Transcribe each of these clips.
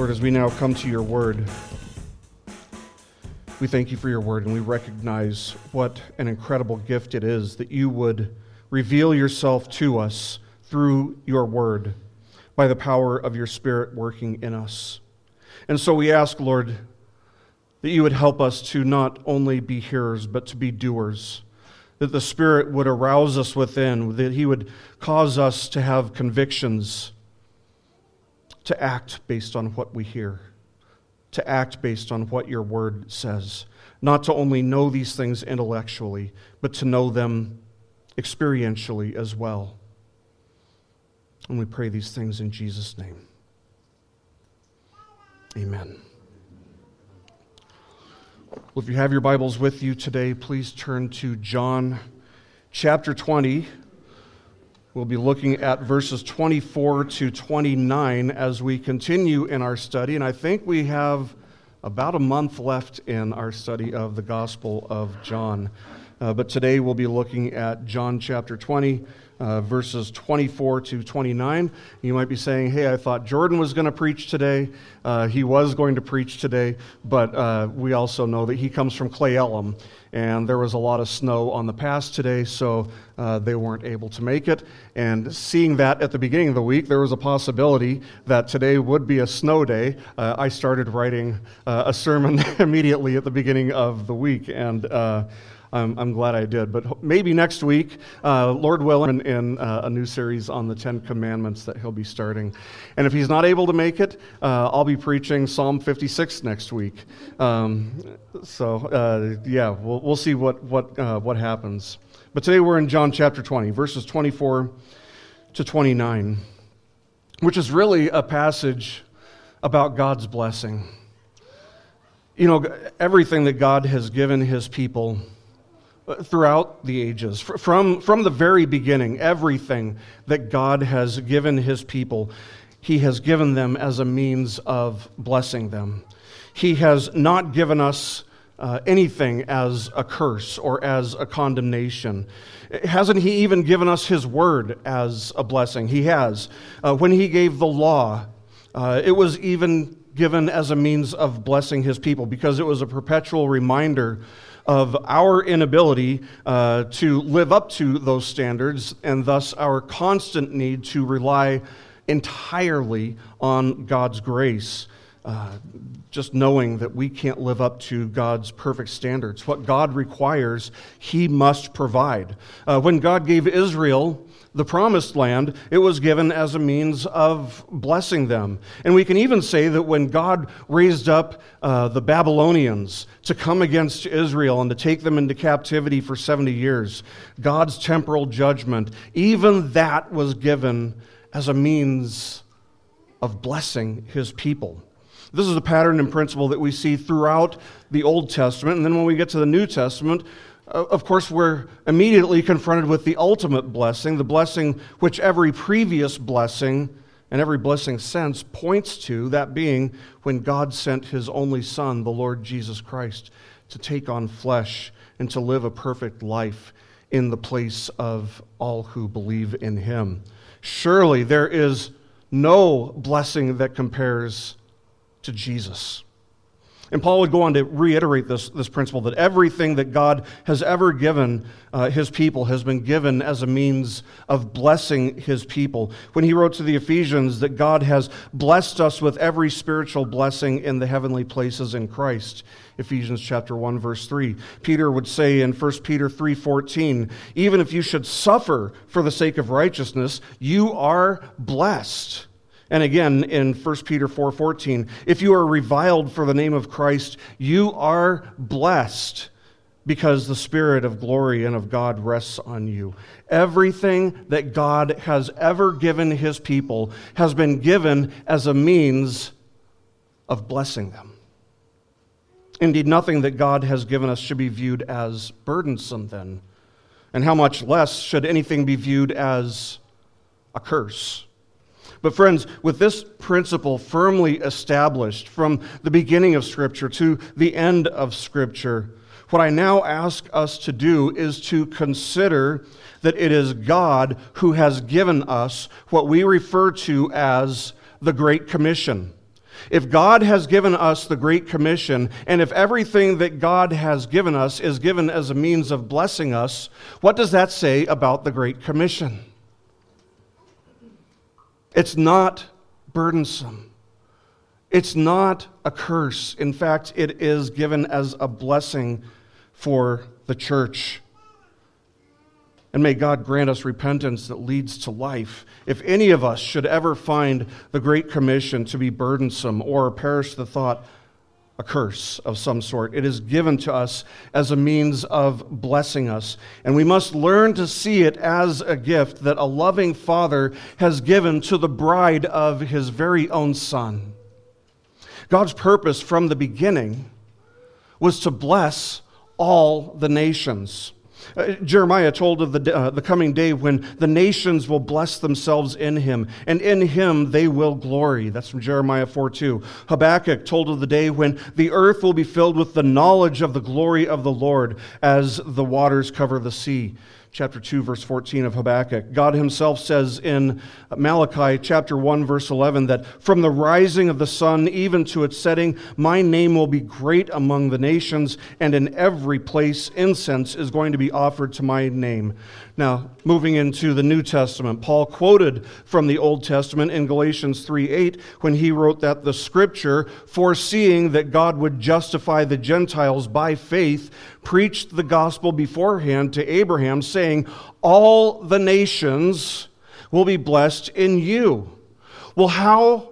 Lord, as we now come to your word, we thank you for your word and we recognize what an incredible gift it is that you would reveal yourself to us through your word by the power of your Spirit working in us. And so we ask, Lord, that you would help us to not only be hearers, but to be doers. That the Spirit would arouse us within, that He would cause us to have convictions, to act based on what we hear, to act based on what your word says. Not to only know these things intellectually, but to know them experientially as well. And we pray these things in Jesus' name. Amen. Well, if you have your Bibles with you today, please turn to John chapter 20. We'll be looking at verses 24 to 29 as we continue in our study. And I think we have about a month left in our study of the Gospel of John. Uh, but today we'll be looking at John chapter 20, uh, verses 24 to 29. You might be saying, hey, I thought Jordan was going to preach today. Uh, he was going to preach today, but uh, we also know that he comes from Cle Elum, and there was a lot of snow on the pass today, so uh, they weren't able to make it. And seeing that at the beginning of the week, there was a possibility that today would be a snow day. Uh, I started writing uh, a sermon immediately at the beginning of the week, and I'm, I'm glad I did. But maybe next week, uh, Lord willing, in, in uh, a new series on the Ten Commandments that he'll be starting. And if he's not able to make it, uh, I'll be preaching Psalm 56 next week. Um, so, uh, yeah, we'll, we'll see what, what, uh, what happens. But today we're in John chapter 20, verses 24 to 29, which is really a passage about God's blessing. You know, everything that God has given his people throughout the ages. From, from the very beginning, everything that God has given his people, he has given them as a means of blessing them. He has not given us uh, anything as a curse or as a condemnation. Hasn't he even given us his word as a blessing? He has. Uh, when he gave the law, uh, it was even given as a means of blessing his people because it was a perpetual reminder of our inability uh, to live up to those standards and thus our constant need to rely entirely on God's grace. Uh, just knowing that we can't live up to God's perfect standards. What God requires, He must provide. Uh, when God gave Israel the promised land, it was given as a means of blessing them. And we can even say that when God raised up uh, the Babylonians to come against Israel and to take them into captivity for 70 years, God's temporal judgment, even that was given as a means of blessing his people. This is a pattern and principle that we see throughout the Old Testament. And then when we get to the New Testament, of course, we're immediately confronted with the ultimate blessing, the blessing which every previous blessing and every blessing since points to, that being when God sent his only Son, the Lord Jesus Christ, to take on flesh and to live a perfect life in the place of all who believe in him. Surely there is no blessing that compares to Jesus. And Paul would go on to reiterate this, this principle that everything that God has ever given uh, his people has been given as a means of blessing his people. When he wrote to the Ephesians that God has blessed us with every spiritual blessing in the heavenly places in Christ. Ephesians chapter 1 verse 3. Peter would say in 1 Peter 3:14, even if you should suffer for the sake of righteousness, you are blessed. And again in 1 Peter 4:14, if you are reviled for the name of Christ, you are blessed because the spirit of glory and of God rests on you. Everything that God has ever given his people has been given as a means of blessing them. Indeed, nothing that God has given us should be viewed as burdensome then. And how much less should anything be viewed as a curse? But, friends, with this principle firmly established from the beginning of Scripture to the end of Scripture, what I now ask us to do is to consider that it is God who has given us what we refer to as the Great Commission. If God has given us the Great Commission, and if everything that God has given us is given as a means of blessing us, what does that say about the Great Commission? It's not burdensome. It's not a curse. In fact, it is given as a blessing for the church. And may God grant us repentance that leads to life. If any of us should ever find the Great Commission to be burdensome or perish the thought, a curse of some sort, it is given to us as a means of blessing us. And we must learn to see it as a gift that a loving Father has given to the bride of his very own Son. God's purpose from the beginning was to bless all the nations. Uh, Jeremiah told of the, uh, the coming day when the nations will bless themselves in him, and in him they will glory. That's from Jeremiah 4 2. Habakkuk told of the day when the earth will be filled with the knowledge of the glory of the Lord as the waters cover the sea chapter 2 verse 14 of Habakkuk. God himself says in Malachi chapter 1 verse 11 that from the rising of the sun even to its setting my name will be great among the nations and in every place incense is going to be offered to my name. Now, moving into the New Testament, Paul quoted from the Old Testament in Galatians 3 8 when he wrote that the scripture, foreseeing that God would justify the Gentiles by faith, preached the gospel beforehand to Abraham, saying, All the nations will be blessed in you. Well, how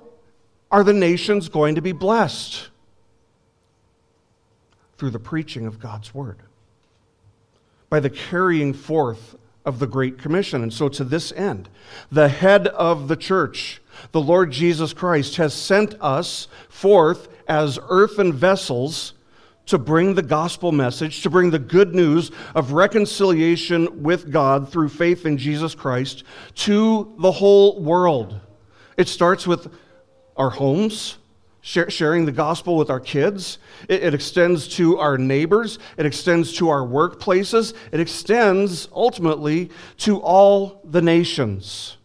are the nations going to be blessed? Through the preaching of God's word, by the carrying forth of the Great Commission. And so, to this end, the head of the church, the Lord Jesus Christ, has sent us forth as earthen vessels to bring the gospel message, to bring the good news of reconciliation with God through faith in Jesus Christ to the whole world. It starts with our homes, sharing the gospel with our kids. It, extends to our neighbors. It extends to our workplaces. It extends ultimately to all the nations.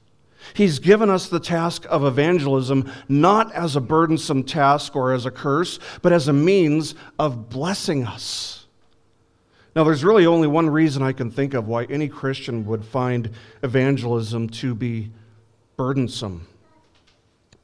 He's given us the task of evangelism not as a burdensome task or as a curse, but as a means of blessing us. Now, there's really only one reason I can think of why any Christian would find evangelism to be burdensome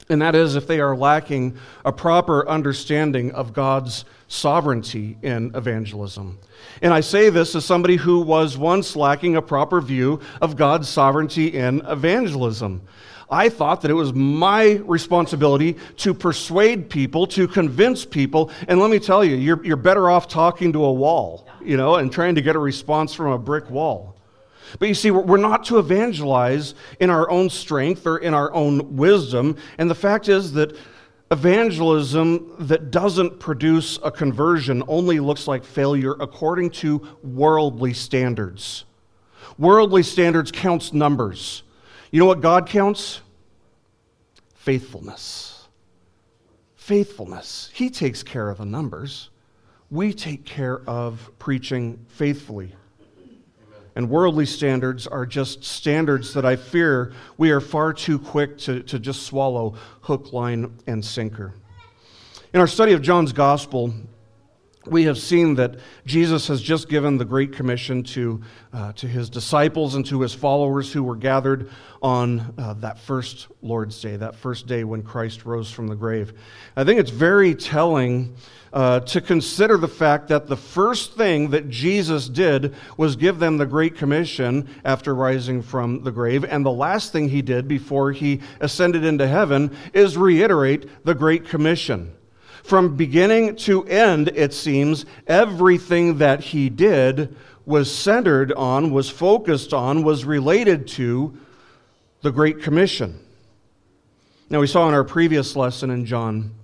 and that is if they are lacking a proper understanding of God's sovereignty in evangelism. And I say this as somebody who was once lacking a proper view of God's sovereignty in evangelism. I thought that it was my responsibility to persuade people, to convince people. And let me tell you, you're, you're better off talking to a wall, you know, and trying to get a response from a brick wall. But you see, we're not to evangelize in our own strength or in our own wisdom. And the fact is that evangelism that doesn't produce a conversion only looks like failure according to worldly standards. Worldly standards counts numbers. You know what God counts? Faithfulness. Faithfulness. He takes care of the numbers. We take care of preaching faithfully and worldly standards are just standards that I fear we are far too quick to, to just swallow hook, line, and sinker. In our study of John's Gospel, we have seen that Jesus has just given the Great Commission to, uh, to his disciples and to his followers who were gathered on uh, that first Lord's Day, that first day when Christ rose from the grave. I think it's very telling uh, to consider the fact that the first thing that Jesus did was give them the Great Commission after rising from the grave, and the last thing he did before he ascended into heaven is reiterate the Great Commission. From beginning to end, it seems, everything that he did was centered on, was focused on, was related to the Great Commission. Now, we saw in our previous lesson in John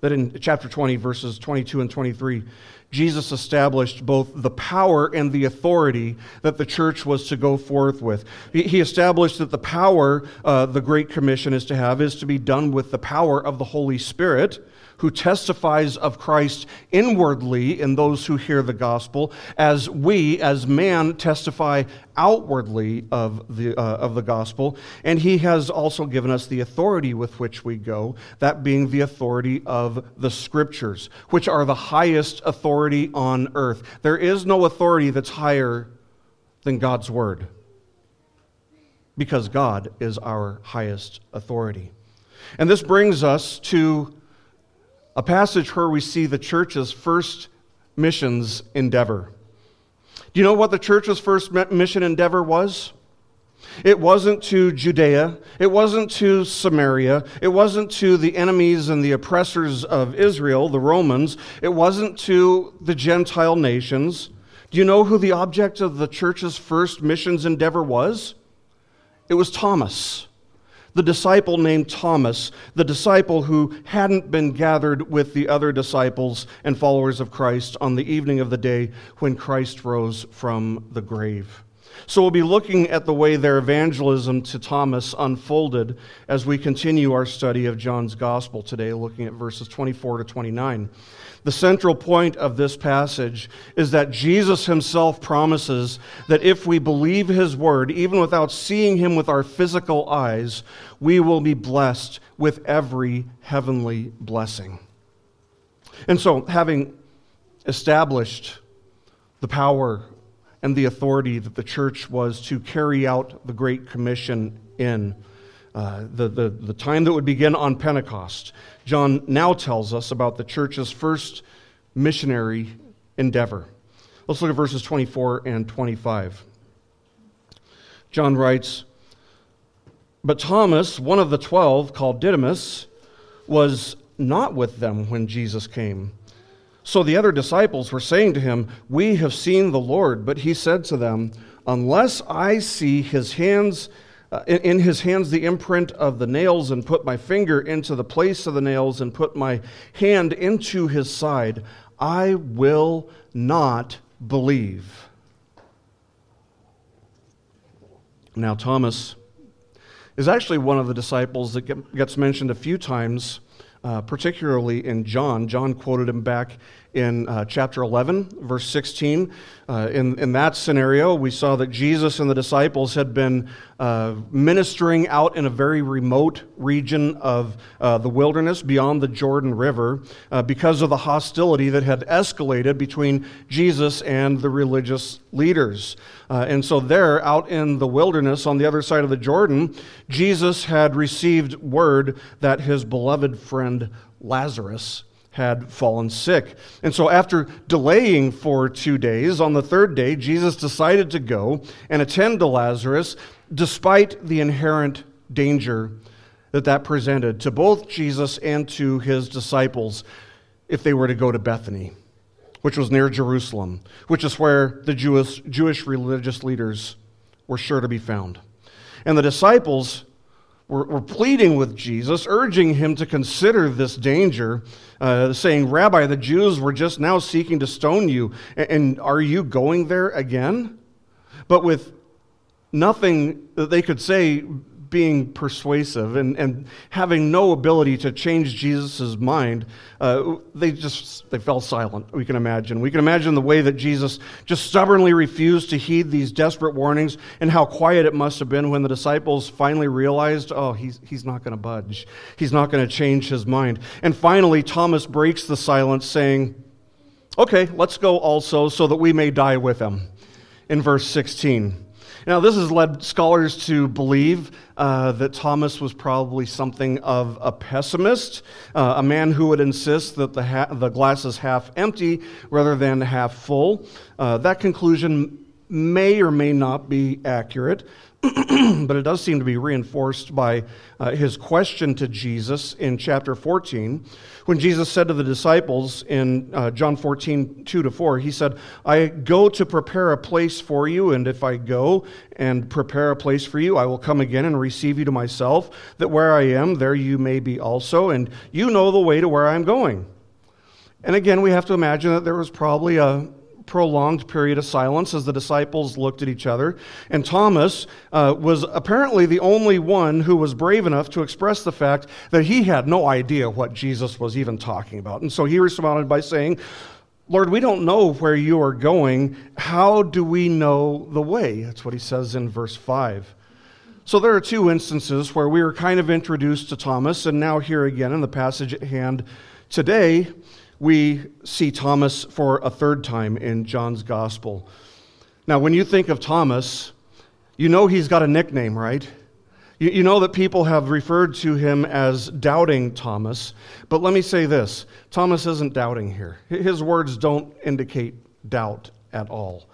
that in chapter 20, verses 22 and 23, Jesus established both the power and the authority that the church was to go forth with. He established that the power uh, the Great Commission is to have is to be done with the power of the Holy Spirit who testifies of Christ inwardly in those who hear the gospel, as we, as man, testify outwardly of the, uh, of the gospel. And he has also given us the authority with which we go, that being the authority of the scriptures, which are the highest authority on earth. There is no authority that's higher than God's word, because God is our highest authority. And this brings us to a passage where we see the church's first missions endeavor. Do you know what the church's first mission endeavor was? It wasn't to Judea. It wasn't to Samaria. It wasn't to the enemies and the oppressors of Israel, the Romans. It wasn't to the Gentile nations. Do you know who the object of the church's first missions endeavor was? It was Thomas the disciple named Thomas, the disciple who hadn't been gathered with the other disciples and followers of Christ on the evening of the day when Christ rose from the grave. So we'll be looking at the way their evangelism to Thomas unfolded as we continue our study of John's gospel today, looking at verses 24 to 29. The central point of this passage is that Jesus himself promises that if we believe his word, even without seeing him with our physical eyes, we will be blessed with every heavenly blessing. And so, having established the power and the authority that the church was to carry out the Great Commission in, uh, the, the, the time that would begin on Pentecost, John now tells us about the church's first missionary endeavor. Let's look at verses 24 and 25. John writes, But Thomas, one of the twelve, called Didymus, was not with them when Jesus came. So the other disciples were saying to him, We have seen the Lord. But he said to them, Unless I see his hands uh, in, in his hands the imprint of the nails, and put my finger into the place of the nails, and put my hand into his side, I will not believe. Now, Thomas is actually one of the disciples that gets mentioned a few times, uh, particularly in John. John quoted him back in uh, chapter 11, verse 16. Uh, in, in that scenario, we saw that Jesus and the disciples had been uh, ministering out in a very remote region of uh, the wilderness beyond the Jordan River uh, because of the hostility that had escalated between Jesus and the religious leaders. Uh, and so, there, out in the wilderness on the other side of the Jordan, Jesus had received word that his beloved friend Lazarus had fallen sick. And so, after delaying for two days, on the third day, Jesus decided to go and attend to Lazarus, despite the inherent danger that that presented to both Jesus and to his disciples if they were to go to Bethany, which was near Jerusalem, which is where the Jewish, Jewish religious leaders were sure to be found. And the disciples were, were pleading with Jesus, urging him to consider this danger, uh, saying, Rabbi, the Jews were just now seeking to stone you, and, and are you going there again? But with nothing that they could say being persuasive and, and having no ability to change Jesus' mind, uh, they just they fell silent, we can imagine. We can imagine the way that Jesus just stubbornly refused to heed these desperate warnings and how quiet it must have been when the disciples finally realized, oh, he's, he's not going to budge. He's not going to change his mind. And finally, Thomas breaks the silence, saying, okay, let's go also so that we may die with him. In verse 16. Now, this has led scholars to believe uh, that Thomas was probably something of a pessimist, uh, a man who would insist that the, ha- the glass is half empty rather than half full. Uh, that conclusion may or may not be accurate. but it does seem to be reinforced by uh, his question to Jesus in chapter 14. When Jesus said to the disciples in uh, John 14, 2 to 4, he said, I go to prepare a place for you, and if I go and prepare a place for you, I will come again and receive you to myself, that where I am, there you may be also, and you know the way to where I'm going. And again, we have to imagine that there was probably a prolonged period of silence as the disciples looked at each other. And Thomas uh, was apparently the only one who was brave enough to express the fact that he had no idea what Jesus was even talking about. And so he responded by saying, Lord, we don't know where you are going. How do we know the way? That's what he says in verse 5. So there are two instances where we are kind of introduced to Thomas, and now here again in the passage at hand today, we see Thomas for a third time in John's gospel. Now, when you think of Thomas, you know he's got a nickname, right? You, you, know that people have referred to him as doubting Thomas. But let me say this Thomas isn't doubting here. His words don't indicate doubt at all.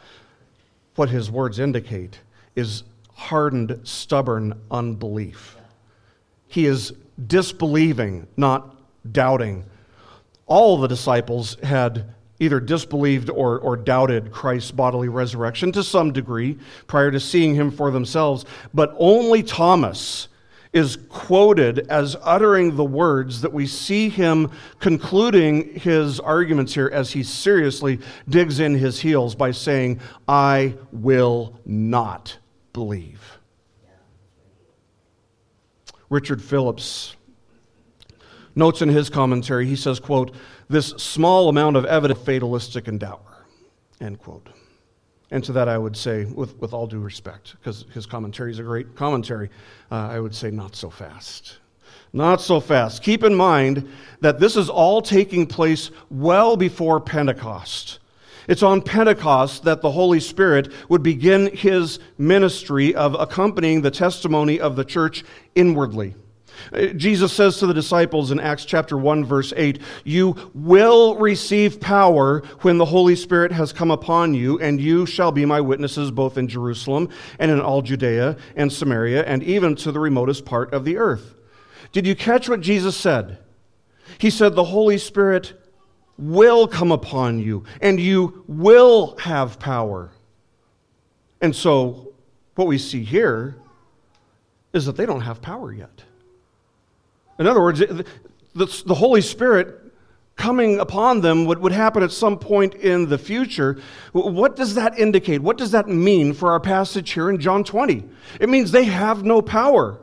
What his words indicate is hardened, stubborn unbelief. He is disbelieving, not doubting all the disciples had either disbelieved or, or doubted Christ's bodily resurrection to some degree prior to seeing him for themselves, but only Thomas is quoted as uttering the words that we see him concluding his arguments here as he seriously digs in his heels by saying, I will not believe. Richard Phillips notes in his commentary, he says, quote, this small amount of evidence fatalistic and endower, end quote. And to that I would say, with, with all due respect, because his commentary is a great commentary, uh, I would say not so fast. Not so fast. Keep in mind that this is all taking place well before Pentecost. It's on Pentecost that the Holy Spirit would begin his ministry of accompanying the testimony of the church inwardly. Uh, Jesus says to the disciples in Acts chapter 1 verse 8, "You will receive power when the Holy Spirit has come upon you, and you shall be my witnesses both in Jerusalem and in all Judea and Samaria and even to the remotest part of the earth." Did you catch what Jesus said? He said the Holy Spirit will come upon you and you will have power. And so what we see here is that they don't have power yet. In other words, the, the Holy Spirit coming upon them would, would happen at some point in the future. What does that indicate? What does that mean for our passage here in John 20? It means they have no power.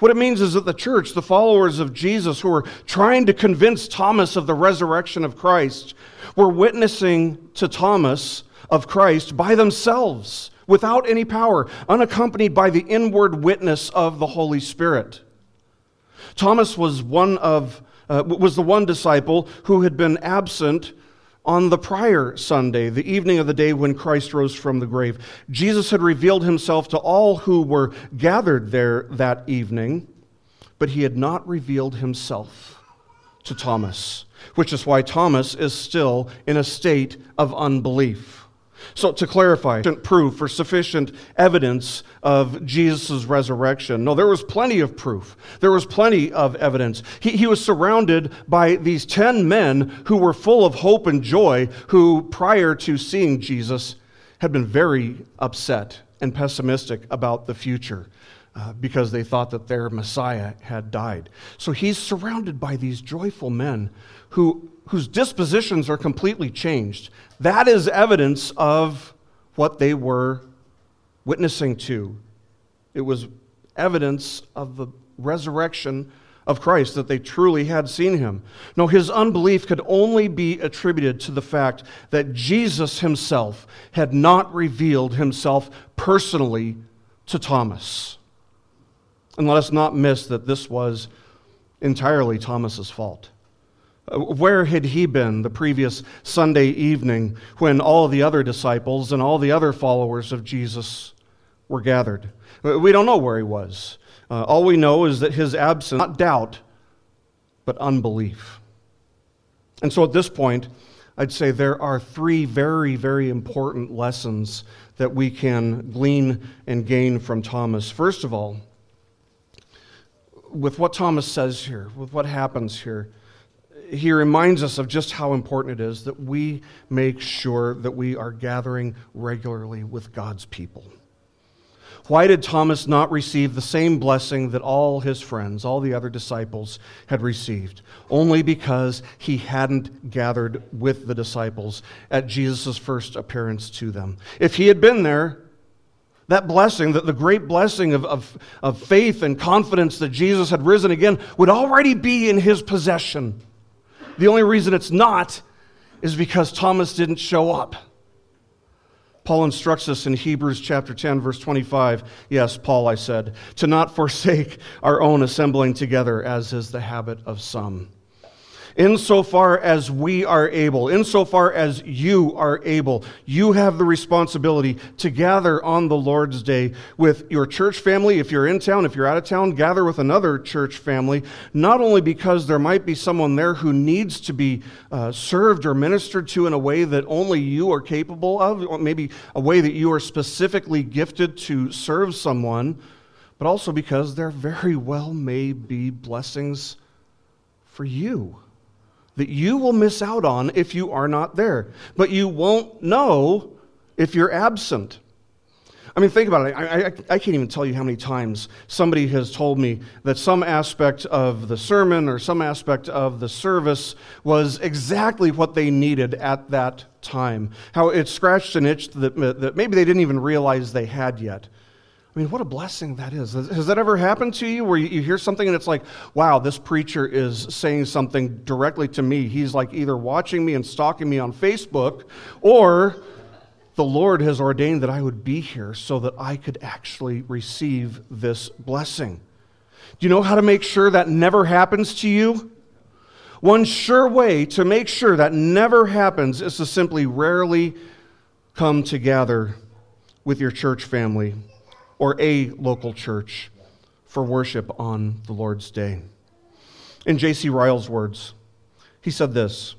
What it means is that the church, the followers of Jesus who are trying to convince Thomas of the resurrection of Christ, were witnessing to Thomas of Christ by themselves, without any power, unaccompanied by the inward witness of the Holy Spirit. Thomas was one of uh, was the one disciple who had been absent on the prior Sunday, the evening of the day when Christ rose from the grave. Jesus had revealed himself to all who were gathered there that evening, but he had not revealed himself to Thomas, which is why Thomas is still in a state of unbelief. So, to clarify, proof or sufficient evidence of Jesus' resurrection. No, there was plenty of proof. There was plenty of evidence. He, he was surrounded by these 10 men who were full of hope and joy, who, prior to seeing Jesus, had been very upset and pessimistic about the future. Uh, because they thought that their Messiah had died. So he's surrounded by these joyful men who, whose dispositions are completely changed. That is evidence of what they were witnessing to. It was evidence of the resurrection of Christ, that they truly had seen him. No, his unbelief could only be attributed to the fact that Jesus himself had not revealed himself personally to Thomas. And let us not miss that this was entirely Thomas's fault. Uh, where had he been the previous Sunday evening when all the other disciples and all the other followers of Jesus were gathered? Uh, we don't know where he was. Uh, all we know is that his absence, not doubt, but unbelief. And so at this point, I'd say there are three very, very important lessons that we can glean and gain from Thomas. First of all, with what Thomas says here, with what happens here, he reminds us of just how important it is that we make sure that we are gathering regularly with God's people. Why did Thomas not receive the same blessing that all his friends, all the other disciples, had received? Only because he hadn't gathered with the disciples at Jesus' first appearance to them. If he had been there, that blessing, that the great blessing of, of, of faith and confidence that Jesus had risen again, would already be in his possession. The only reason it's not is because Thomas didn't show up. Paul instructs us in Hebrews chapter 10, verse 25. Yes, Paul, I said, to not forsake our own assembling together, as is the habit of some insofar as we are able, insofar as you are able, you have the responsibility to gather on the Lord's day with your church family. If you're in town, if you're out of town, gather with another church family, not only because there might be someone there who needs to be uh, served or ministered to in a way that only you are capable of, or maybe a way that you are specifically gifted to serve someone, but also because there very well may be blessings for you that you will miss out on if you are not there. But you won't know if you're absent. I mean, think about it. I, I, I, can't even tell you how many times somebody has told me that some aspect of the sermon or some aspect of the service was exactly what they needed at that time. How it scratched an itch that, that maybe they didn't even realize they had yet. I mean, what a blessing that is. Has that ever happened to you where you hear something and it's like, wow, this preacher is saying something directly to me? He's like either watching me and stalking me on Facebook, or the Lord has ordained that I would be here so that I could actually receive this blessing. Do you know how to make sure that never happens to you? One sure way to make sure that never happens is to simply rarely come together with your church family or a local church for worship on the Lord's day. In J.C. Ryle's words, he said this.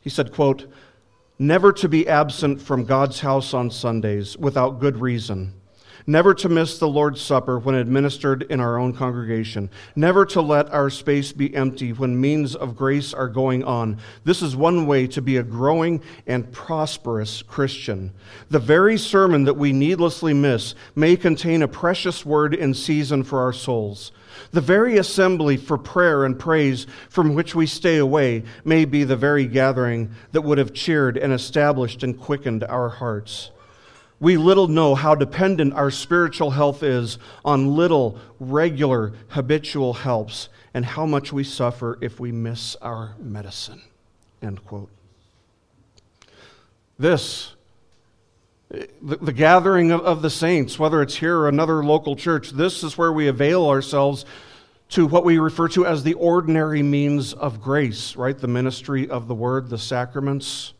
He said, quote, never to be absent from God's house on Sundays without good reason never to miss the Lord's Supper when administered in our own congregation, never to let our space be empty when means of grace are going on. This is one way to be a growing and prosperous Christian. The very sermon that we needlessly miss may contain a precious word in season for our souls. The very assembly for prayer and praise from which we stay away may be the very gathering that would have cheered and established and quickened our hearts. We little know how dependent our spiritual health is on little, regular, habitual helps, and how much we suffer if we miss our medicine. End quote. This, the, the gathering of, of the saints, whether it's here or another local church, this is where we avail ourselves to what we refer to as the ordinary means of grace, right? The ministry of the word, the sacraments,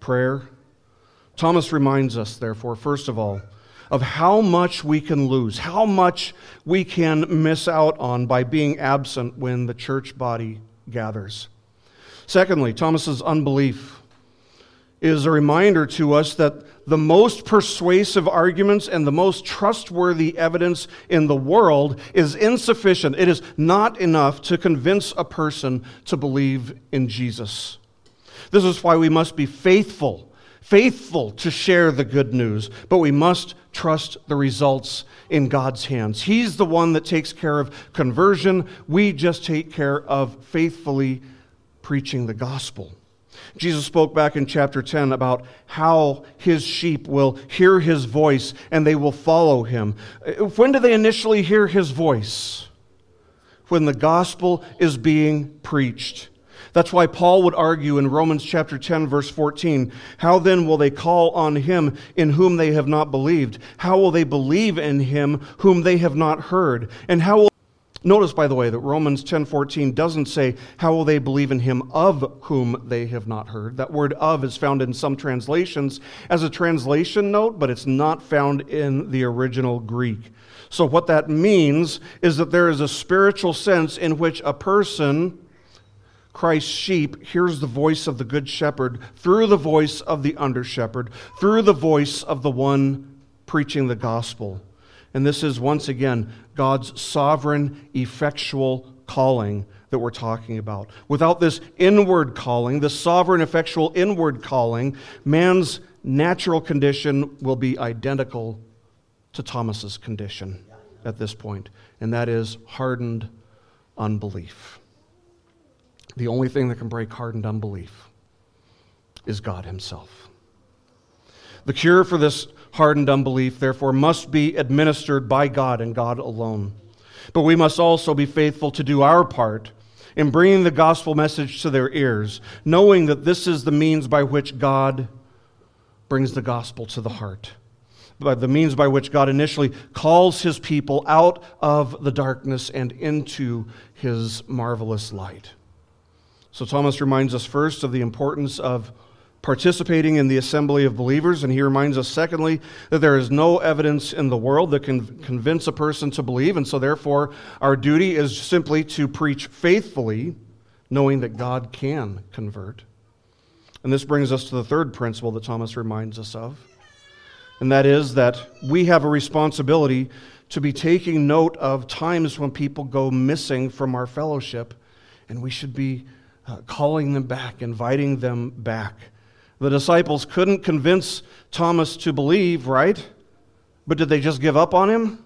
prayer. Thomas reminds us, therefore, first of all, of how much we can lose, how much we can miss out on by being absent when the church body gathers. Secondly, Thomas's unbelief is a reminder to us that the most persuasive arguments and the most trustworthy evidence in the world is insufficient. It is not enough to convince a person to believe in Jesus. This is why we must be faithful faithful to share the good news, but we must trust the results in God's hands. He's the one that takes care of conversion. We just take care of faithfully preaching the gospel. Jesus spoke back in chapter 10 about how his sheep will hear his voice and they will follow him. When do they initially hear his voice? When the gospel is being preached. That's why Paul would argue in Romans chapter 10 verse 14, how then will they call on him in whom they have not believed? How will they believe in him whom they have not heard? And how will Notice by the way that Romans 10:14 doesn't say how will they believe in him of whom they have not heard. That word of is found in some translations as a translation note, but it's not found in the original Greek. So what that means is that there is a spiritual sense in which a person Christ's sheep hears the voice of the good shepherd through the voice of the under shepherd, through the voice of the one preaching the gospel. And this is once again God's sovereign, effectual calling that we're talking about. Without this inward calling, this sovereign, effectual inward calling, man's natural condition will be identical to Thomas's condition at this point, and that is hardened unbelief. The only thing that can break hardened unbelief is God Himself. The cure for this hardened unbelief, therefore, must be administered by God and God alone. But we must also be faithful to do our part in bringing the gospel message to their ears, knowing that this is the means by which God brings the gospel to the heart. By the means by which God initially calls his people out of the darkness and into his marvelous light. So, Thomas reminds us first of the importance of participating in the assembly of believers. And he reminds us, secondly, that there is no evidence in the world that can convince a person to believe. And so, therefore, our duty is simply to preach faithfully, knowing that God can convert. And this brings us to the third principle that Thomas reminds us of. And that is that we have a responsibility to be taking note of times when people go missing from our fellowship, and we should be uh, calling them back, inviting them back. The disciples couldn't convince Thomas to believe, right? But did they just give up on him?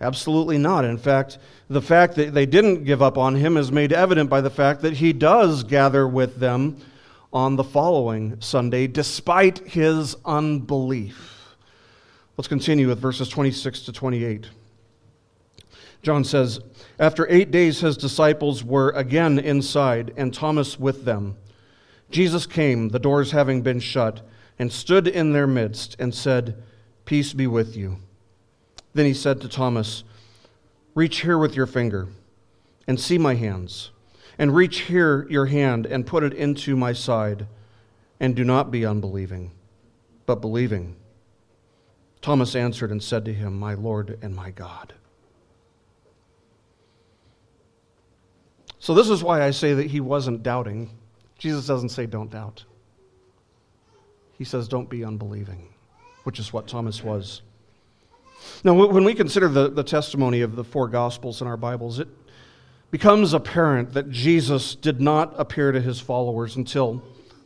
Absolutely not. In fact, the fact that they didn't give up on him is made evident by the fact that he does gather with them on the following Sunday, despite his unbelief. Let's continue with verses 26 to 28. John says, After eight days, his disciples were again inside, and Thomas with them. Jesus came, the doors having been shut, and stood in their midst and said, Peace be with you. Then he said to Thomas, Reach here with your finger and see my hands, and reach here your hand and put it into my side, and do not be unbelieving, but believing. Thomas answered and said to him, My Lord and my God. So, this is why I say that he wasn't doubting Jesus doesn't say, don't doubt. He says, don't be unbelieving, which is what Thomas was. Now, when we consider the, the testimony of the four Gospels in our Bibles, it becomes apparent that Jesus did not appear to his followers until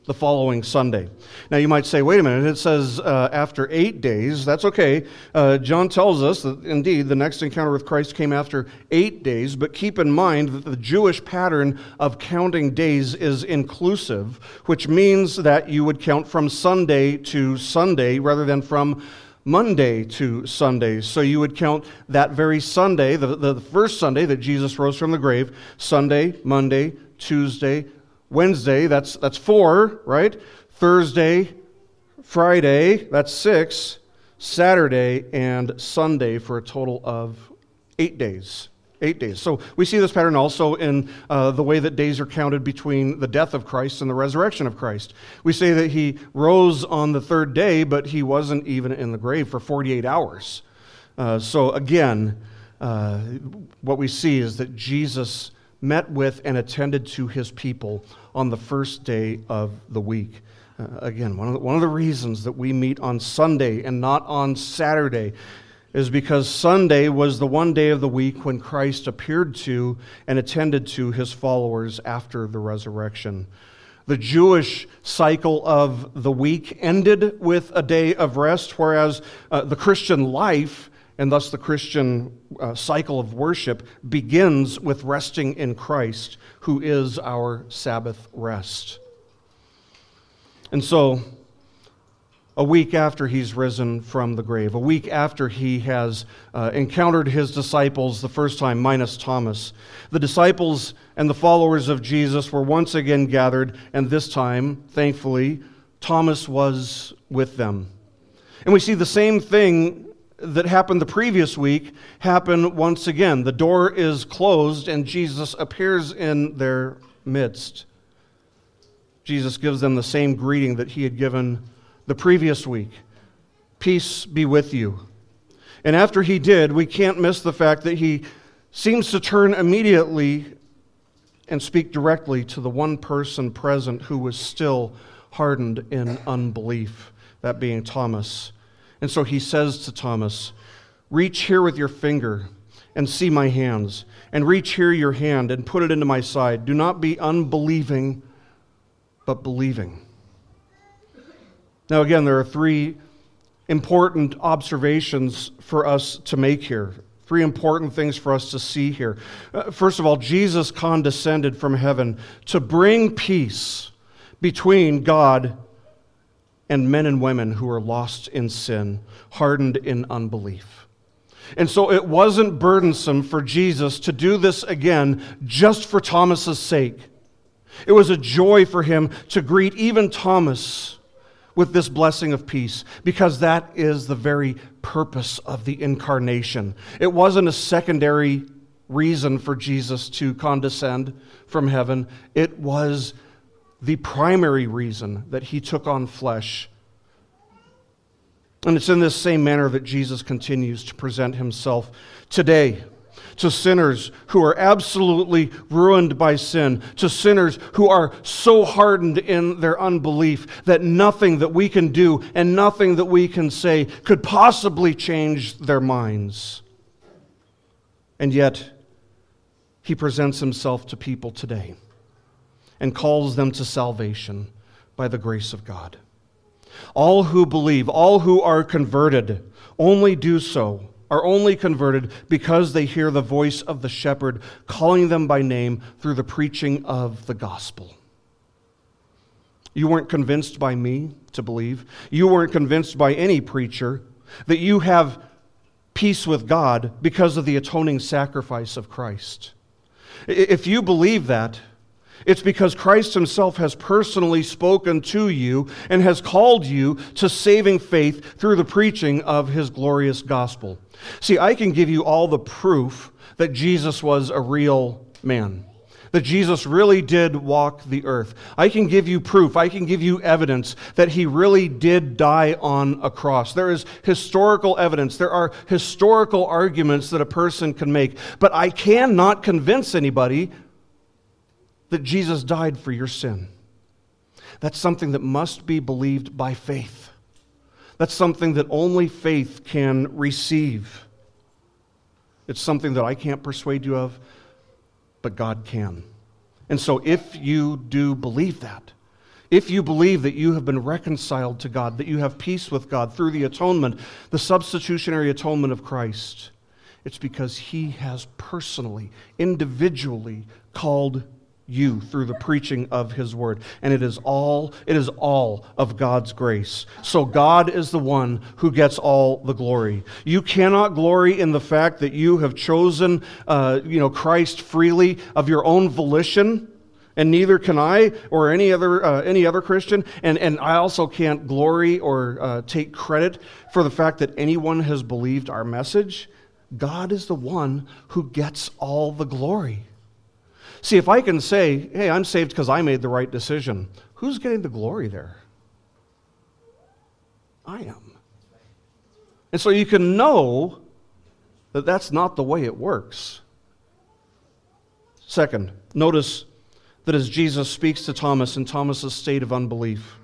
the following Sunday. Now, you might say, wait a minute, it says uh, after eight days. That's okay. Uh, John tells us that indeed the next encounter with Christ came after eight days, but keep in mind that the Jewish pattern of counting days is inclusive, which means that you would count from Sunday to Sunday rather than from Monday to Sunday. So you would count that very Sunday, the, the first Sunday that Jesus rose from the grave, Sunday, Monday, Tuesday, Wednesday, that's, that's four, right? Thursday, Friday, that's six. Saturday, and Sunday for a total of eight days. Eight days. So we see this pattern also in uh, the way that days are counted between the death of Christ and the resurrection of Christ. We say that he rose on the third day, but he wasn't even in the grave for 48 hours. Uh, so again, uh, what we see is that Jesus met with and attended to his people on the first day of the week. Uh, again, one of, the, one of the reasons that we meet on Sunday and not on Saturday is because Sunday was the one day of the week when Christ appeared to and attended to his followers after the resurrection. The Jewish cycle of the week ended with a day of rest, whereas uh, the Christian life and thus the Christian uh, cycle of worship begins with resting in Christ, who is our Sabbath rest. And so, a week after he's risen from the grave, a week after he has uh, encountered his disciples the first time, minus Thomas, the disciples and the followers of Jesus were once again gathered, and this time, thankfully, Thomas was with them. And we see the same thing that happened the previous week happen once again. The door is closed and Jesus appears in their midst. Jesus gives them the same greeting that he had given the previous week Peace be with you. And after he did, we can't miss the fact that he seems to turn immediately and speak directly to the one person present who was still hardened in unbelief, that being Thomas. And so he says to Thomas, Reach here with your finger and see my hands, and reach here your hand and put it into my side. Do not be unbelieving, but believing. Now, again, there are three important observations for us to make here. Three important things for us to see here. Uh, first of all, Jesus condescended from heaven to bring peace between God and men and women who are lost in sin, hardened in unbelief. And so it wasn't burdensome for Jesus to do this again just for Thomas's sake. It was a joy for him to greet even Thomas with this blessing of peace because that is the very purpose of the incarnation. It wasn't a secondary reason for Jesus to condescend from heaven, it was the primary reason that he took on flesh. And it's in this same manner that Jesus continues to present himself today to sinners who are absolutely ruined by sin, to sinners who are so hardened in their unbelief that nothing that we can do and nothing that we can say could possibly change their minds. And yet, he presents himself to people today and calls them to salvation by the grace of God. All who believe, all who are converted, only do so, are only converted because they hear the voice of the shepherd calling them by name through the preaching of the gospel. You weren't convinced by me to believe. You weren't convinced by any preacher that you have peace with God because of the atoning sacrifice of Christ. If you believe that, it's because Christ Himself has personally spoken to you and has called you to saving faith through the preaching of His glorious gospel. See, I can give you all the proof that Jesus was a real man, that Jesus really did walk the earth. I can give you proof, I can give you evidence that He really did die on a cross. There is historical evidence, there are historical arguments that a person can make, but I cannot convince anybody that Jesus died for your sin. That's something that must be believed by faith. That's something that only faith can receive. It's something that I can't persuade you of, but God can. And so, if you do believe that, if you believe that you have been reconciled to God, that you have peace with God through the atonement, the substitutionary atonement of Christ, it's because He has personally, individually called you through the preaching of his word and it is all it is all of god's grace so god is the one who gets all the glory you cannot glory in the fact that you have chosen uh, you know christ freely of your own volition and neither can I or any other, uh, any other Christian. And, and I also can't glory or uh, take credit for the fact that anyone has believed our message. God is the one who gets all the glory. See, if I can say, hey, I'm saved because I made the right decision, who's getting the glory there? I am. And so you can know that that's not the way it works. Second, notice that as Jesus speaks to Thomas in Thomas's state of unbelief,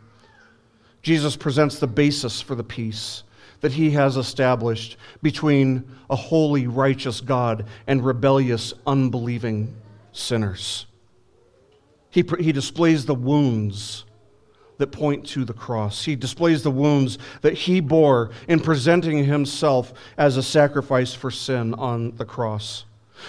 Jesus presents the basis for the peace that he has established between a holy, righteous God and rebellious, unbelieving sinners. He, he displays the wounds that point to the cross. He displays the wounds that he bore in presenting himself as a sacrifice for sin on the cross.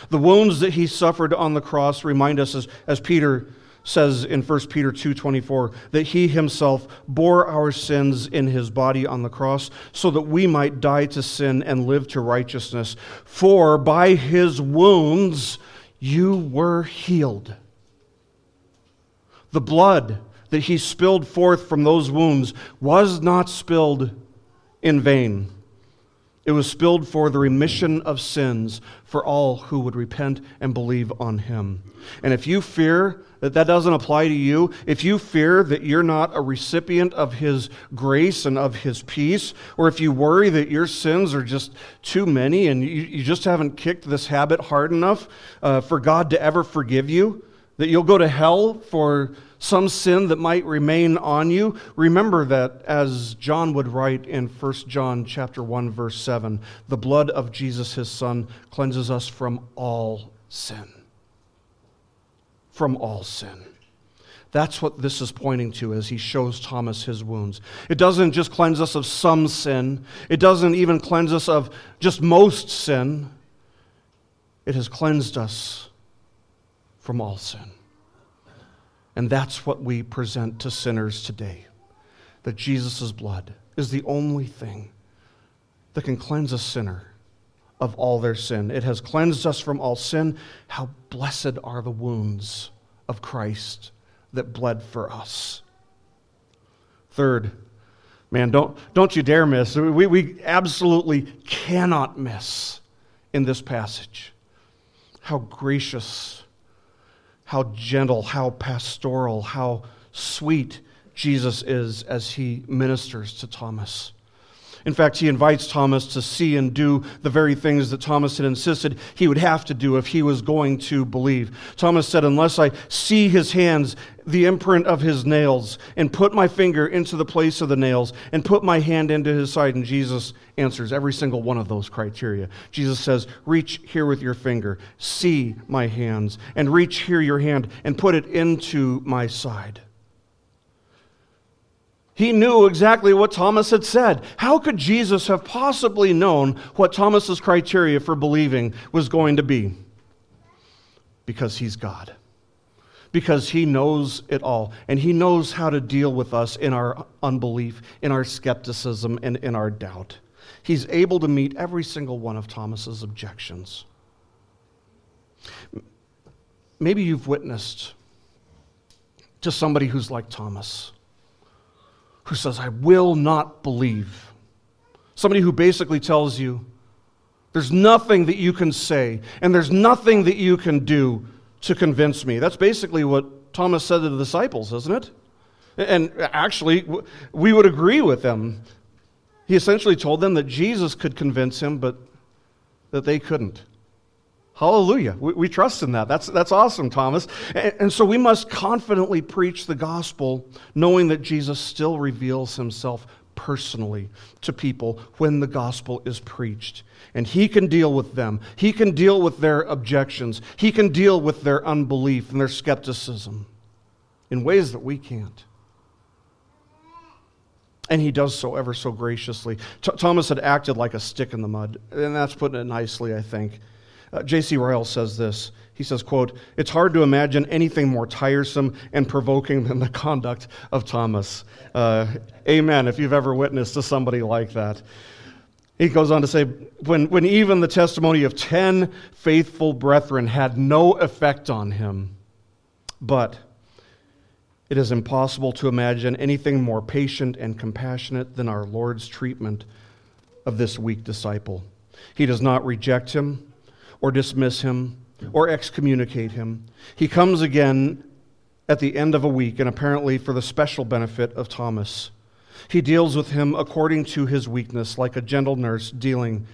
The wounds that he suffered on the cross remind us, as, as Peter says in 1 Peter 2:24 that he himself bore our sins in his body on the cross so that we might die to sin and live to righteousness for by his wounds you were healed. The blood that he spilled forth from those wounds was not spilled in vain. It was spilled for the remission of sins for all who would repent and believe on him. And if you fear that that doesn't apply to you, if you fear that you're not a recipient of his grace and of his peace, or if you worry that your sins are just too many and you, you just haven't kicked this habit hard enough uh, for God to ever forgive you, that you'll go to hell for some sin that might remain on you remember that as john would write in 1 john chapter 1 verse 7 the blood of jesus his son cleanses us from all sin from all sin That's what this is pointing to as he shows Thomas his wounds. It doesn't just cleanse us of some sin, it doesn't even cleanse us of just most sin. It has cleansed us from all sin. And that's what we present to sinners today that Jesus' blood is the only thing that can cleanse a sinner of all their sin. It has cleansed us from all sin. How blessed are the wounds of Christ that bled for us. Third, man, don't, don't you dare miss. We, we absolutely cannot miss in this passage how gracious, how gentle, how pastoral, how sweet Jesus is as he ministers to Thomas. In fact, he invites Thomas to see and do the very things that Thomas had insisted he would have to do if he was going to believe. Thomas said, Unless I see his hands, the imprint of his nails, and put my finger into the place of the nails, and put my hand into his side, and Jesus answers every single one of those criteria. Jesus says, Reach here with your finger, see my hands, and reach here your hand, and put it into my side. He knew exactly what Thomas had said. How could Jesus have possibly known what Thomas's criteria for believing was going to be? Because he's God. Because he knows it all. And he knows how to deal with us in our unbelief, in our skepticism, and in our doubt. He's able to meet every single one of Thomas's objections. Maybe you've witnessed to somebody who's like Thomas who says, I will not believe. Somebody who basically tells you, there's nothing that you can say, and there's nothing that you can do to convince me. That's basically what Thomas said to the disciples, isn't it? And actually, we would agree with them. He essentially told them that Jesus could convince him, but that they couldn't. Hallelujah. We, we, trust in that. That's, that's awesome, Thomas. And, and so we must confidently preach the gospel, knowing that Jesus still reveals himself personally to people when the gospel is preached. And he can deal with them, he can deal with their objections, he can deal with their unbelief and their skepticism in ways that we can't. And he does so ever so graciously. Thomas had acted like a stick in the mud, and that's putting it nicely, I think. Uh, J.C. Ryle says this. He says, quote, It's hard to imagine anything more tiresome and provoking than the conduct of Thomas. Uh, amen, if you've ever witnessed to somebody like that. He goes on to say, when, when even the testimony of 10 faithful brethren had no effect on him, but it is impossible to imagine anything more patient and compassionate than our Lord's treatment of this weak disciple. He does not reject him or dismiss him or excommunicate him. He comes again at the end of a week, and apparently for the special benefit of Thomas. He deals with him according to his weakness, like a gentle nurse dealing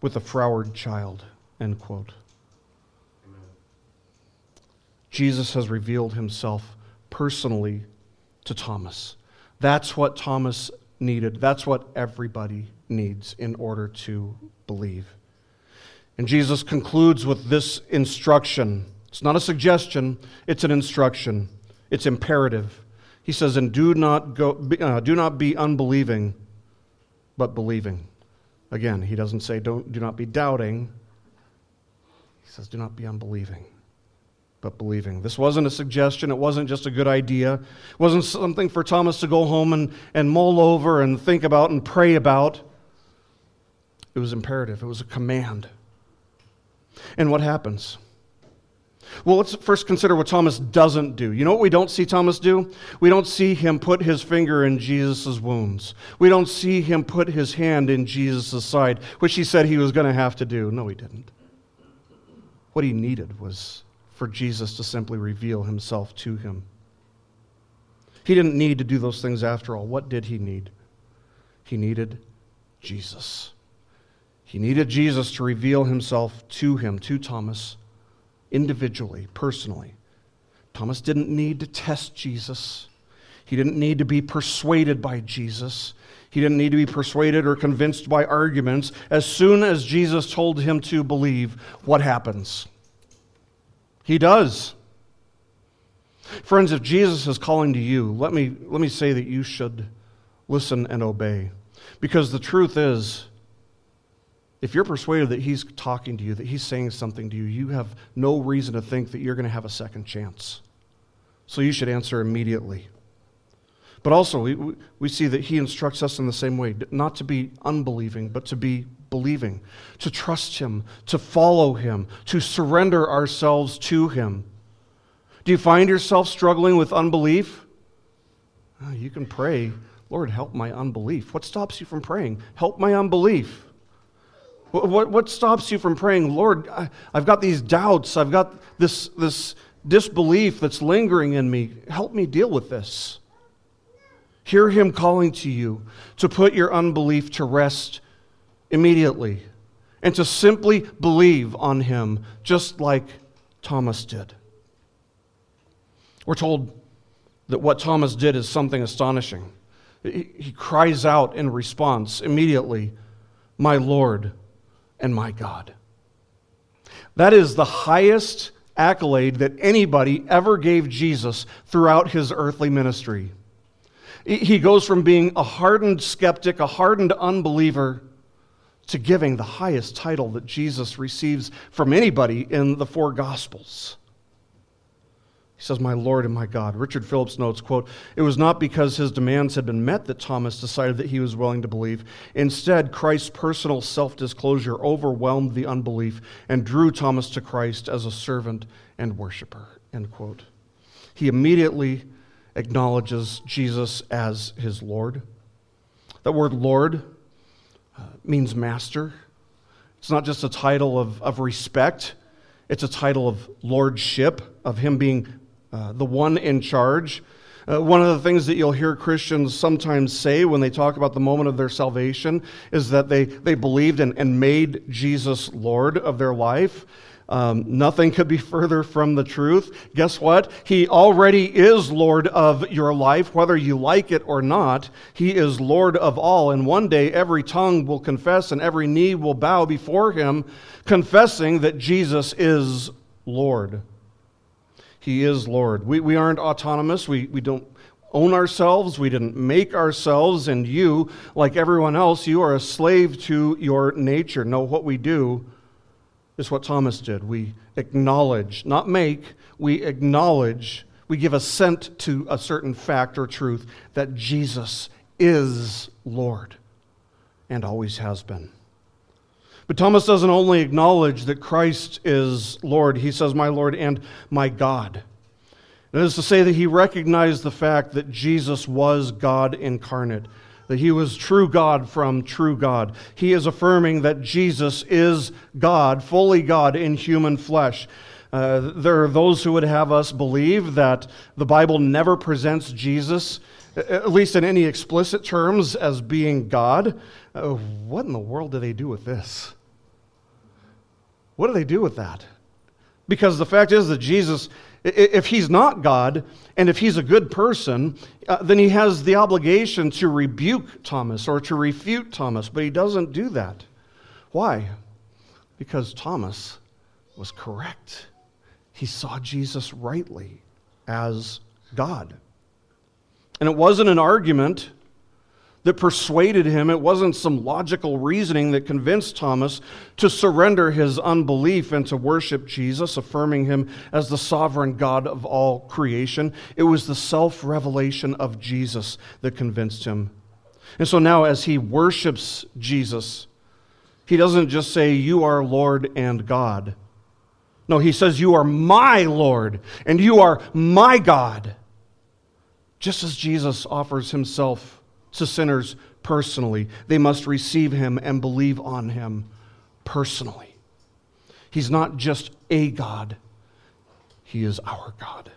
with a froward child. End quote. Jesus has revealed himself personally to Thomas. That's what Thomas needed. That's what everybody needs in order to believe. And Jesus concludes with this instruction. It's not a suggestion, it's an instruction. It's imperative. He says, And do not, go, uh, do not be unbelieving, but believing. Again, he doesn't say, don't, Do not be doubting. He says, Do not be unbelieving, but believing. This wasn't a suggestion. It wasn't just a good idea. It wasn't something for Thomas to go home and, and mull over and think about and pray about. It was imperative, it was a command. And what happens? Well, let's first consider what Thomas doesn't do. You know what we don't see Thomas do? We don't see him put his finger in Jesus' wounds. We don't see him put his hand in Jesus' side, which he said he was going to have to do. No, he didn't. What he needed was for Jesus to simply reveal himself to him. He didn't need to do those things after all. What did he need? He needed Jesus. He needed Jesus to reveal himself to him, to Thomas, individually, personally. Thomas didn't need to test Jesus. He didn't need to be persuaded by Jesus. He didn't need to be persuaded or convinced by arguments. As soon as Jesus told him to believe, what happens? He does. Friends, if Jesus is calling to you, let me, let me say that you should listen and obey. Because the truth is, if you're persuaded that he's talking to you, that he's saying something to you, you have no reason to think that you're going to have a second chance. So you should answer immediately. But also, we, we see that he instructs us in the same way not to be unbelieving, but to be believing, to trust him, to follow him, to surrender ourselves to him. Do you find yourself struggling with unbelief? Oh, you can pray, Lord, help my unbelief. What stops you from praying? Help my unbelief. What, what, stops you from praying, Lord, I, I've got these doubts, I've got this, this disbelief that's lingering in me. Help me deal with this. Hear him calling to you to put your unbelief to rest immediately and to simply believe on him, just like Thomas did. We're told that what Thomas did is something astonishing. He cries out in response immediately, My Lord and my God. That is the highest accolade that anybody ever gave Jesus throughout his earthly ministry. He goes from being a hardened skeptic, a hardened unbeliever, to giving the highest title that Jesus receives from anybody in the four Gospels. He says, My Lord and my God. Richard Phillips notes, quote, It was not because his demands had been met that Thomas decided that he was willing to believe. Instead, Christ's personal self disclosure overwhelmed the unbelief and drew Thomas to Christ as a servant and worshiper. End quote. He immediately acknowledges Jesus as his Lord. That word Lord uh, means master. It's not just a title of, of respect, it's a title of lordship, of him being uh, the one in charge. Uh, one of the things that you'll hear Christians sometimes say when they talk about the moment of their salvation is that they, they believed and, and made Jesus Lord of their life. Um, nothing could be further from the truth. Guess what? He already is Lord of your life, whether you like it or not. He is Lord of all. And one day every tongue will confess and every knee will bow before him, confessing that Jesus is Lord. He is Lord. We, we aren't autonomous. We, we don't own ourselves. We didn't make ourselves. And you, like everyone else, you are a slave to your nature. No, what we do is what Thomas did. We acknowledge, not make, we acknowledge, we give assent to a certain fact or truth that Jesus is Lord and always has been. But Thomas doesn't only acknowledge that Christ is Lord, he says, My Lord and my God. That is to say, that he recognized the fact that Jesus was God incarnate, that he was true God from true God. He is affirming that Jesus is God, fully God in human flesh. Uh, there are those who would have us believe that the Bible never presents Jesus, at least in any explicit terms, as being God. Uh, what in the world do they do with this? What do they do with that? Because the fact is that Jesus, if he's not God and if he's a good person, uh, then he has the obligation to rebuke Thomas or to refute Thomas, but he doesn't do that. Why? Because Thomas was correct. He saw Jesus rightly as God. And it wasn't an argument that persuaded him. It wasn't some logical reasoning that convinced Thomas to surrender his unbelief and to worship Jesus, affirming him as the sovereign God of all creation. It was the self revelation of Jesus that convinced him. And so now, as he worships Jesus, he doesn't just say, You are Lord and God. No, he says, You are my Lord and you are my God. Just as Jesus offers himself to sinners personally. They must receive him and believe on him personally. He's not just a God, he is our God.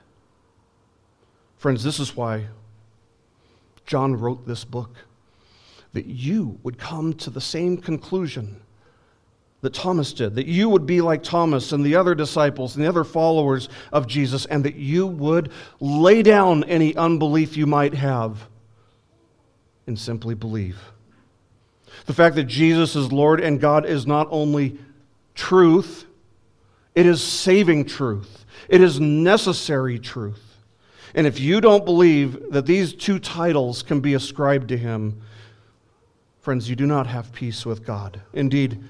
Friends, this is why John wrote this book that you would come to the same conclusion that Thomas did, that you would be like Thomas and the other disciples and the other followers of Jesus, and that you would lay down any unbelief you might have and simply believe. The fact that Jesus is Lord and God is not only truth, it is saving truth, it is necessary truth. And if you don't believe that these two titles can be ascribed to him, friends, you do not have peace with God. Indeed,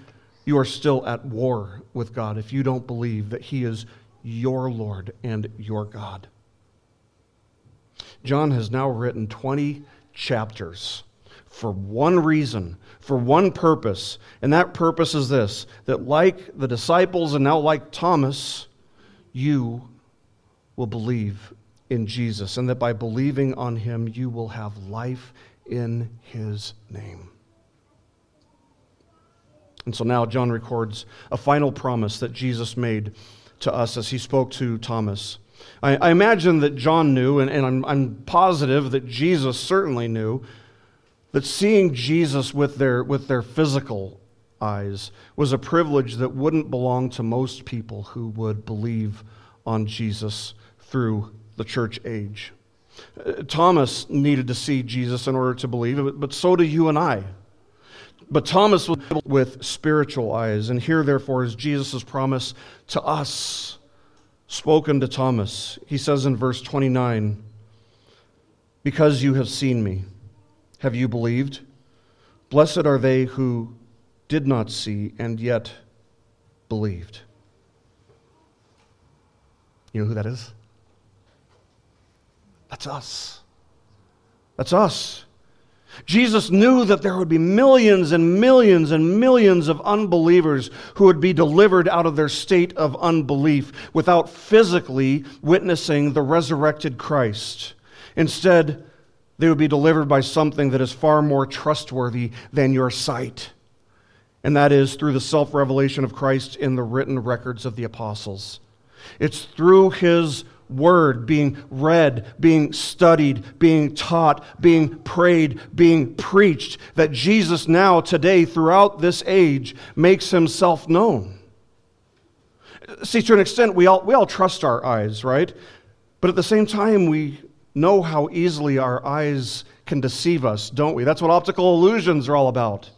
you are still at war with God if you don't believe that he is your Lord and your God. John has now written 20 chapters for one reason, for one purpose, and that purpose is this that, like the disciples and now like Thomas, you will believe in Jesus, and that by believing on him, you will have life in his name. And so now John records a final promise that Jesus made to us as he spoke to Thomas. I, I imagine that John knew, and, and I'm, I'm positive that Jesus certainly knew, that seeing Jesus with their, with their physical eyes was a privilege that wouldn't belong to most people who would believe on Jesus through the church age. Uh, Thomas needed to see Jesus in order to believe, but so do you and I. But Thomas was with spiritual eyes, and here, therefore, is Jesus' promise to us, spoken to Thomas. He says in verse 29 Because you have seen me, have you believed? Blessed are they who did not see and yet believed. You know who that is? That's us. That's us. Jesus knew that there would be millions and millions and millions of unbelievers who would be delivered out of their state of unbelief without physically witnessing the resurrected Christ. Instead, they would be delivered by something that is far more trustworthy than your sight, and that is through the self revelation of Christ in the written records of the apostles. It's through his word being read, being studied, being taught, being prayed, being preached, that Jesus now, today, throughout this age, makes himself known. See, to an extent, we all, we all trust our eyes, right? But at the same time, we know how easily our eyes can deceive us, don't we? That's what optical illusions are all about.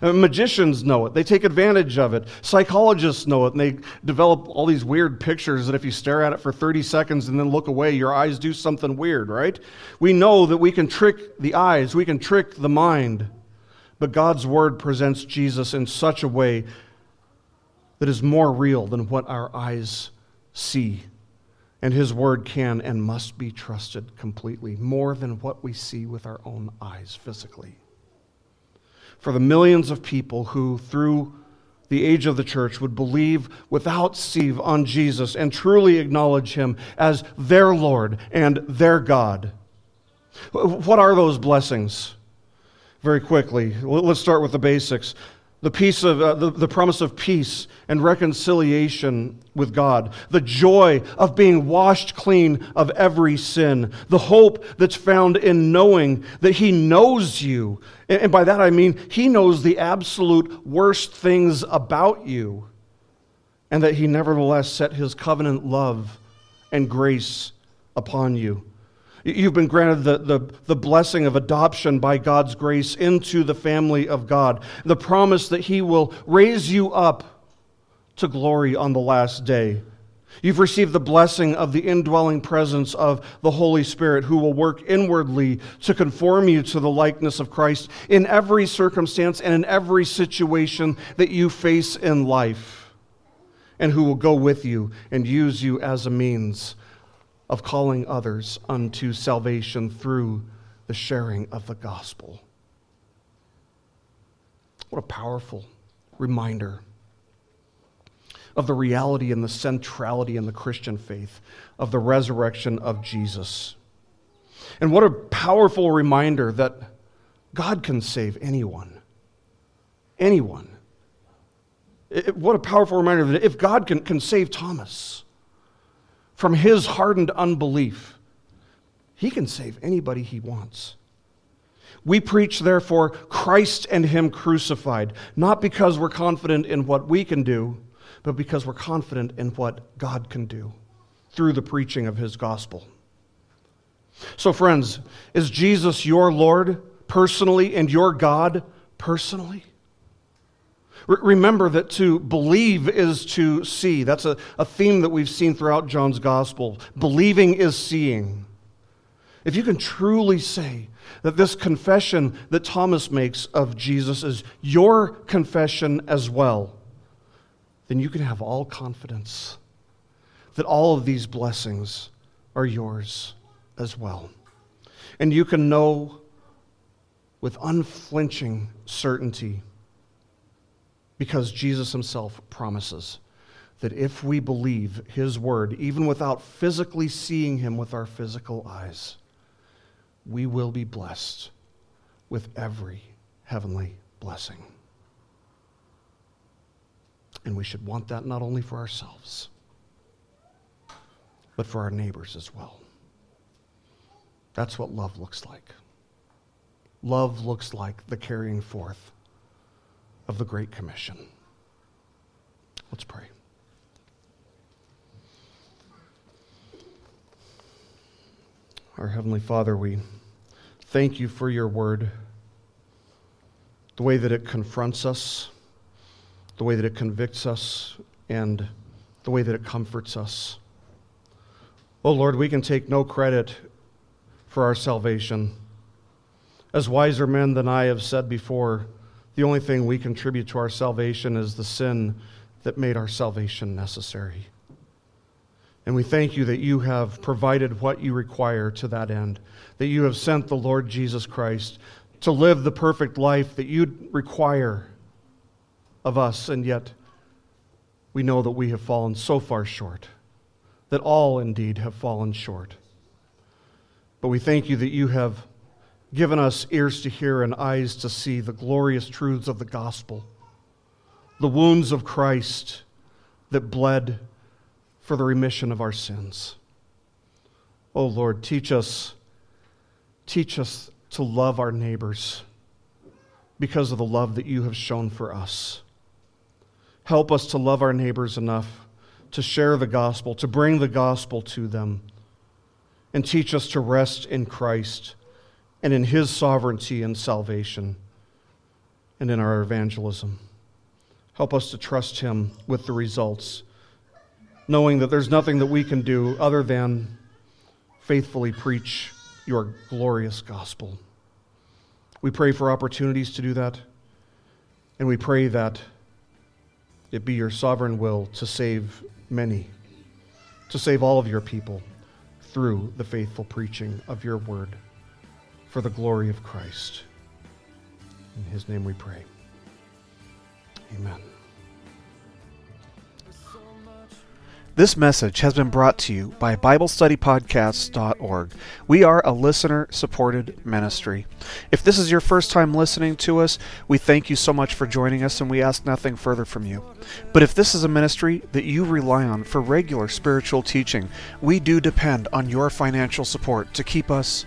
Uh, magicians know it. They take advantage of it. Psychologists know it, and they develop all these weird pictures that if you stare at it for 30 seconds and then look away, your eyes do something weird, right? We know that we can trick the eyes, we can trick the mind. But God's Word presents Jesus in such a way that is more real than what our eyes see. And His Word can and must be trusted completely, more than what we see with our own eyes physically for the millions of people who, through the age of the church, would believe without sieve on Jesus and truly acknowledge him as their Lord and their God. What are those blessings? Very quickly, let's start with the basics the peace of uh, the, the promise of peace and reconciliation with god. The joy of being washed clean of every sin. The hope that's found in knowing that he knows you. And, and by that i mean he knows the absolute worst things about you and that he nevertheless set his covenant love and grace upon you You've been granted the, the, the, blessing of adoption by God's grace into the family of God, the promise that He will raise you up to glory on the last day. You've received the blessing of the indwelling presence of the Holy Spirit, who will work inwardly to conform you to the likeness of Christ in every circumstance and in every situation that you face in life, and who will go with you and use you as a means of calling others unto salvation through the sharing of the gospel. What a powerful reminder of the reality and the centrality in the Christian faith of the resurrection of Jesus. And what a powerful reminder that God can save anyone. Anyone. It, what a powerful reminder that if God can, can save Thomas, from his hardened unbelief, he can save anybody he wants. We preach, therefore, Christ and Him crucified, not because we're confident in what we can do, but because we're confident in what God can do through the preaching of His gospel. So, friends, is Jesus your Lord personally and your God personally? Remember that to believe is to see. That's a, a theme that we've seen throughout John's gospel. Believing is seeing. if you can truly say that this confession that Thomas makes of Jesus is your confession as well, then you can have all confidence that all of these blessings are yours as well. And you can know with unflinching certainty because Jesus himself promises that if we believe his word, even without physically seeing him with our physical eyes, we will be blessed with every heavenly blessing. And we should want that not only for ourselves, but for our neighbors as well. That's what love looks like. Love looks like the carrying forth of the Great Commission. Let's pray. Our Heavenly Father, we thank you for your word, the way that it confronts us, the way that it convicts us, and the way that it comforts us. Oh Lord, we can take no credit for our salvation. As wiser men than I have said before, the only thing we contribute to our salvation is the sin that made our salvation necessary. And we thank you that you have provided what you require to that end, that you have sent the Lord Jesus Christ to live the perfect life that you require of us, and yet we know that we have fallen so far short, that all indeed have fallen short. But we thank you that you have given us ears to hear and eyes to see the glorious truths of the gospel, the wounds of Christ that bled for the remission of our sins. Oh Lord, teach us, teach us to love our neighbors because of the love that you have shown for us. Help us to love our neighbors enough to share the gospel, to bring the gospel to them, and teach us to rest in Christ and in His sovereignty and salvation and in our evangelism. Help us to trust Him with the results, knowing that there's nothing that we can do other than faithfully preach your glorious gospel. We pray for opportunities to do that, and we pray that it be your sovereign will to save many, to save all of your people through the faithful preaching of your word for the glory of Christ. In his name we pray. Amen. This message has been brought to you by BibleStudyPodcasts.org. We are a listener supported ministry. If this is your first time listening to us, we thank you so much for joining us and we ask nothing further from you. But if this is a ministry that you rely on for regular spiritual teaching, we do depend on your financial support to keep us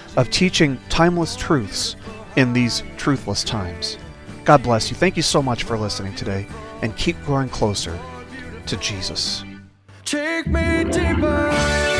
of teaching timeless truths in these truthless times. God bless you. Thank you so much for listening today, and keep growing closer to Jesus. Take me deeper.